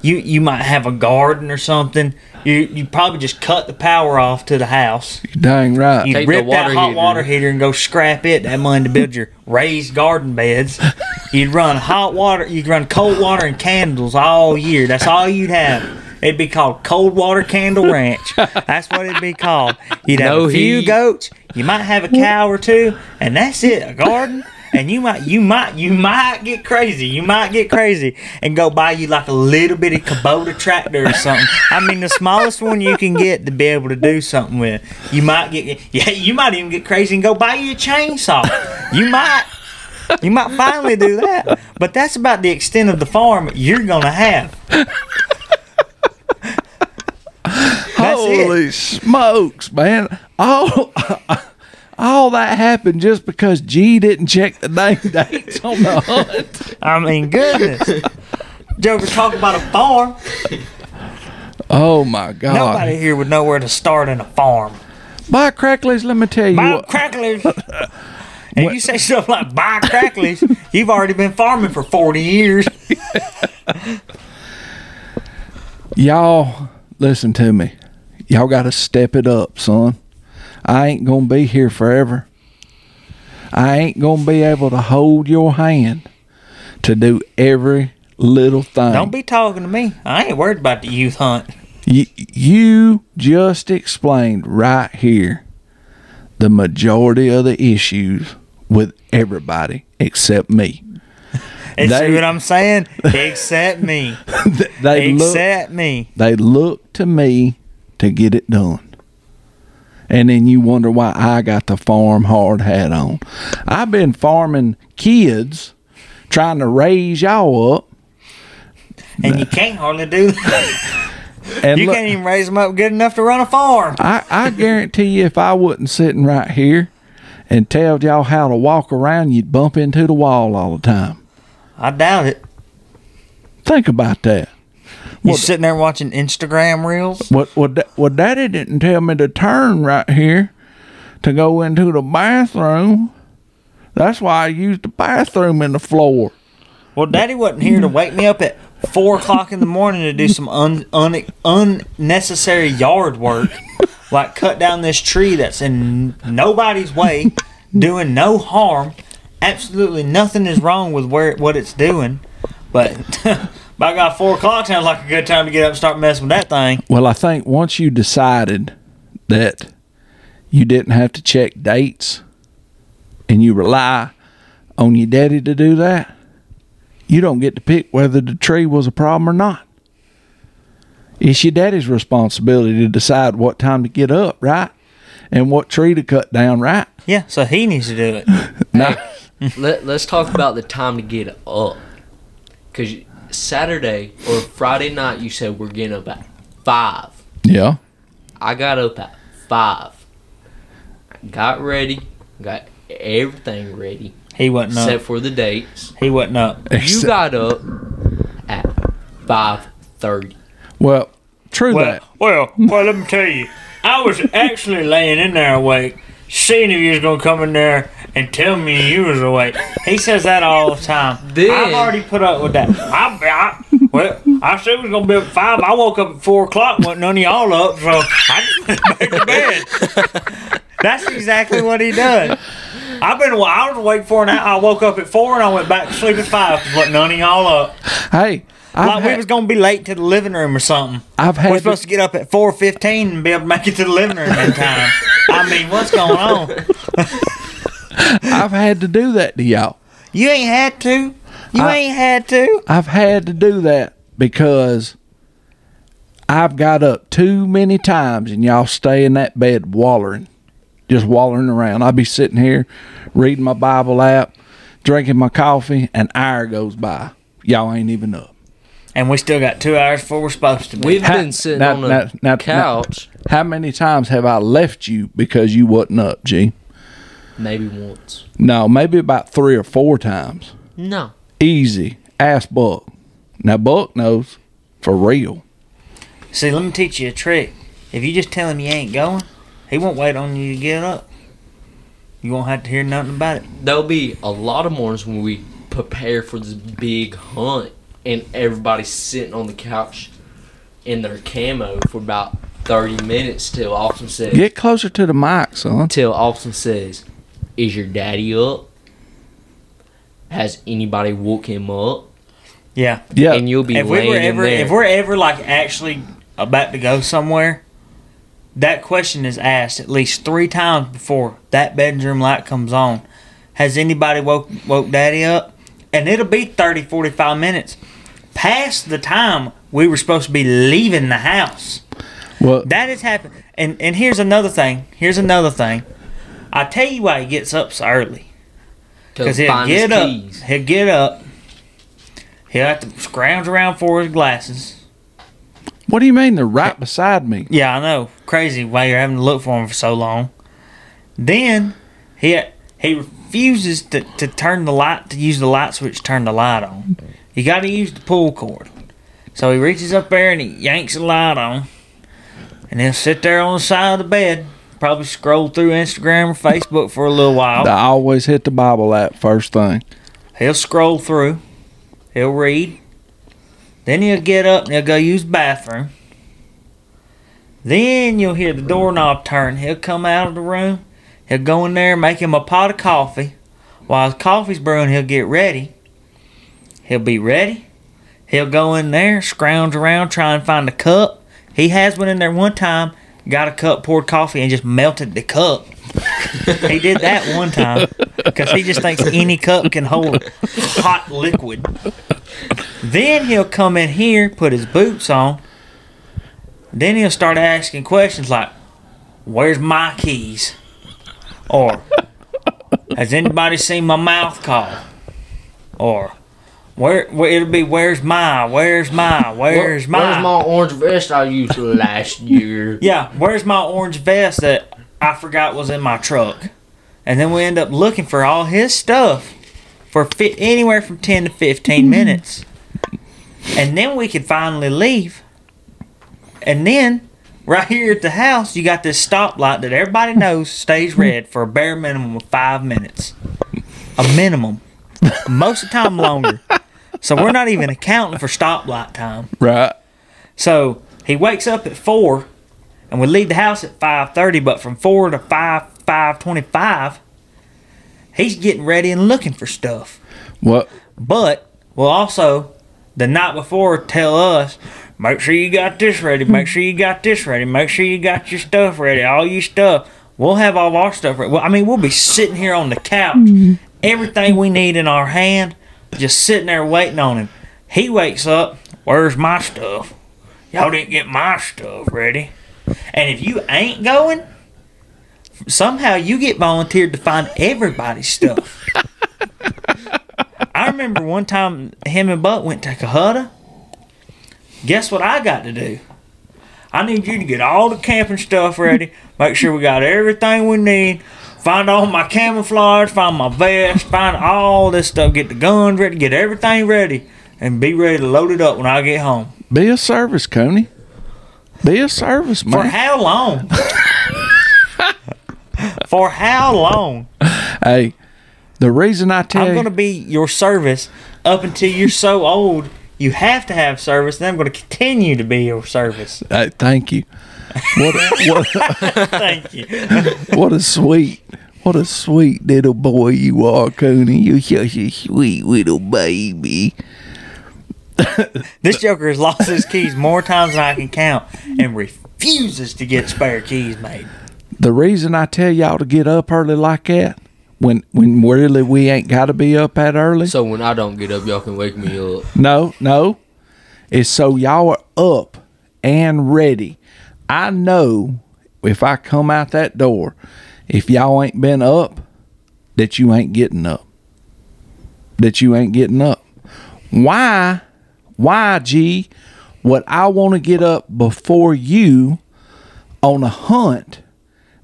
You you might have a garden or something. You you probably just cut the power off to the house. You're dang right. You Take the rip that water hot heater. water heater and go scrap it. That money to build your raised garden beds. You'd run hot water. You'd run cold water and candles all year. That's all you'd have. It'd be called Cold Water Candle Ranch. That's what it'd be called. You'd have No a few heat. goats. You might have a cow or two, and that's it. A garden. And you might, you might, you might get crazy. You might get crazy and go buy you like a little bitty Kubota tractor or something. I mean, the smallest one you can get to be able to do something with. You might get, yeah, you might even get crazy and go buy you a chainsaw. You might, you might finally do that. But that's about the extent of the farm you're gonna have. That's it. Holy smokes, man! All all that happened just because G didn't check the dang dates on the hunt. I mean, goodness. Joker, talk about a farm. Oh my God! Nobody here would know where to start in a farm. Buy Crackley's, let me tell you Buy what. cracklers. And you say stuff like buy cracklers, you've already been farming for 40 years. Y'all, listen to me. Y'all got to step it up, son. I ain't gonna be here forever. I ain't gonna be able to hold your hand to do every little thing. Don't be talking to me. I ain't worried about the youth hunt. Y- you just explained right here the majority of the issues with everybody except me. And They- see what I'm saying? Except me. they look Except me. they look to me to get it done. And then you wonder why I got the farm hard hat on. I've been farming kids, trying to raise y'all up. And you can't hardly do that. And You look, can't even raise them up good enough to run a farm. I, I guarantee you, if I wasn't sitting right here and told y'all how to walk around, you'd bump into the wall all the time. I doubt it. Think about that. You sitting there watching Instagram reels? What what da- what Daddy didn't tell me to turn right here to go into the bathroom. That's why I used the bathroom in the floor. Well, Daddy wasn't here to wake me up at four o'clock in the morning to do some un, un, unnecessary yard work, like cut down this tree that's in nobody's way, doing no harm. Absolutely nothing is wrong with where what it's doing, but by God, four o'clock sounds like a good time to get up and start messing with that thing. Well, I think once you decided that you didn't have to check dates and you rely on your daddy to do that, you don't get to pick whether the tree was a problem or not. It's your daddy's responsibility to decide what time to get up, right? And what tree to cut down, right? Yeah, so he needs to do it. No. Let, let's talk about the time to get up. Because Saturday or Friday night, you said we're getting up at 5. Yeah. I got up at 5. Got ready. Got everything ready. He wasn't up. Except for the dates. He wasn't up. You Except- got up at 5.30. Well, true Well, that. well, well. Let me tell you, I was actually laying in there awake, seeing if you was gonna come in there and tell me you was awake. He says that all the time. Then- I've already put up with that. I, I well, I said it was gonna be at five. I woke up at four o'clock. wasn't none of y'all up, so I just went back to bed. That's exactly what he does. I've been. I was awake for an hour. I woke up at four and I went back to sleep at five. wasn't none of y'all up. Hey, I've like we was gonna be late to the living room or something. I've had. We're had supposed to get up at four fifteen and be able to make it to the living room in time. I mean, what's going on? I've had to do that to y'all. You ain't had to. You I- ain't had to. I've had to do that because I've got up too many times and y'all stay in that bed wallering, just wallering around. I'll be sitting here reading my Bible app, drinking my coffee, an hour goes by. Y'all ain't even up. And we still got two hours before we're supposed to be. We've Ha- been sitting now- on the now- now- couch How many times have I left you because you wasn't up, G? Maybe once. No, maybe about three or four times. No. Easy. Ask Buck. Now Buck knows for real. See, let me teach you a trick. If you just tell him you ain't going, he won't wait on you to get up. You won't have to hear nothing about it. There'll be a lot of mornings when we prepare for this big hunt and everybody's sitting on the couch in their camo for about 30 minutes till Austin says, Get closer to the mic, son. till Austin says, is your daddy up? Has anybody woke him up? Yeah. Yeah. And you'll be if we laying were in ever, there. if we're ever like actually about to go somewhere, that question is asked at least three times before that bedroom light comes on. Has anybody woke woke daddy up? And it'll be 30, 45 minutes past the time we were supposed to be leaving the house. well, That has happened. And and here's another thing. Here's another thing. I tell you why he gets up so early. Because he'll find his get up. keys. He'll get up. He'll have to scrounge around for his glasses. what do you mean they're right beside me? Yeah, I know. Crazy why you're having to look for them for so long. Then he he refuses to, to turn the light to use the light switch to turn the light on. You got to use the pull cord. So he reaches up there and he yanks the light on, and he'll sit there on the side of the bed, probably scroll through Instagram or Facebook for a little while. I always hit the Bible app first thing. He'll scroll through. He'll read. Then he'll get up and he'll go use the bathroom. Then you'll hear the doorknob turn. He'll come out of the room. He'll go in there, make him a pot of coffee. While his coffee's brewing, he'll get ready. He'll be ready. He'll go in there, scrounge around, try and find a cup. He has one in there one time, got a cup, poured coffee, and just melted the cup. he did that one time because he just thinks any cup can hold hot liquid. Then he'll come in here, put his boots on. Then he'll start asking questions like, Where's my keys? Or, Has anybody seen my mouth call? Or, where, where it'll be, Where's my, where's my, where's my? Where's my orange vest I used last year? Yeah, where's my orange vest that I forgot was in my truck? And then we end up looking for all his stuff for fi- anywhere from 10 to 15 minutes. And then we could finally leave. And then, right here at the house, you got this stoplight that everybody knows stays red for a bare minimum of five minutes. A minimum. Most of the time longer. So we're not even accounting for stoplight time. Right. So he wakes up at four, and we leave the house at five thirty. But from four to five five twenty five, he's getting ready and looking for stuff. What? But we'll also the night before tell us, make sure you got this ready, make sure you got this ready, make sure you got your stuff ready, all your stuff. We'll have all our stuff ready. Well, I mean, we'll be sitting here on the couch, mm-hmm. everything we need in our hand, just sitting there waiting on him. He wakes up, where's my stuff? Y'all didn't get my stuff ready. And if you ain't going, somehow you get volunteered to find everybody's stuff. I remember one time him and Buck went to Cohutta. Guess what I got to do? I need you to get all the camping stuff ready. Make sure we got everything we need. Find all my camouflage, find my vest, find all this stuff. Get the guns ready, get everything ready, and be ready to load it up when I get home. Be a service, Coney. Be a service, man. For how long? For how long? hey, the reason I tell you I'm going to be your service up until you're so old you have to have service, and I'm going to continue to be your service. Hey, thank you. What a, what, Thank you. what a sweet, what a sweet little boy you are, Coney. You're such a sweet little baby. this Joker has lost his keys more times than I can count and refuses to get spare keys made. The reason I tell y'all to get up early like that, when when really we ain't got to be up that early. So when I don't get up, y'all can wake me up. No, no. It's so y'all are up and ready. I know if I come out that door, if y'all ain't been up, that you ain't getting up. That you ain't getting up. Why? Why, G? Would I want to get up before you on a hunt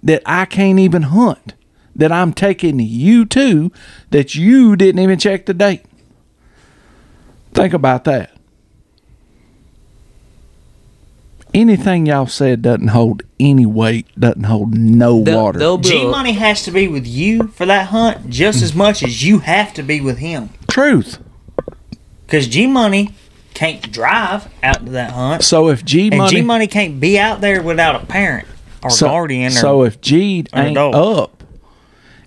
that I can't even hunt? That I'm taking you to that you didn't even check the date? Think about that. Anything y'all said doesn't hold any weight, doesn't hold no They'll, water. they'll be G a- Money has to be with you for that hunt just as much as you have to be with him. Truth. Because G Money can't drive out to that hunt. So if G And money, G Money can't be out there without a parent or so, guardian. Or, so if G or ain't adult. up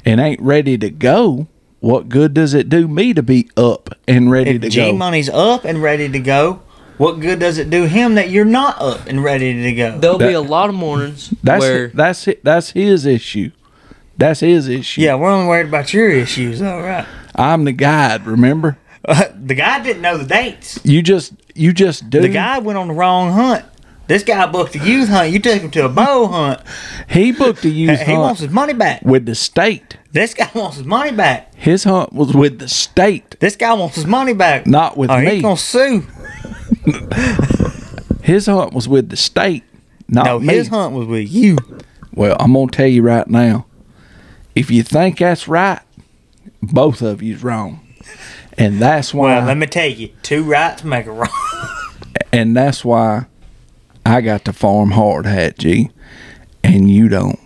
and ain't ready to go, what good does it do me to be up and ready to go? if G go? Money's up and ready to go, what good does it do him that you're not up and ready to go? There'll be a lot of mornings That's where that's it. That's his issue. That's his issue. yeah, we're only worried about your issues, though, right? I'm the guide. Remember, uh, the guy didn't know the dates. you just you just do. The guy went on the wrong hunt. This guy booked a youth hunt. You took him to a bow hunt. he booked a youth he wants his money back. with the state. This guy wants his money back. His hunt was with the state, This guy wants his money back. not with or me. he's gonna sue. His hunt was with the state, not No, me. his hunt was with you. Well, I'm gonna tell you right now. If you think that's right, both of you's wrong, and that's why. Well, let me tell you, two rights make a wrong. and that's why I got the farm hard hat, G, and you don't.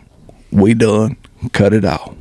We done. Cut it off.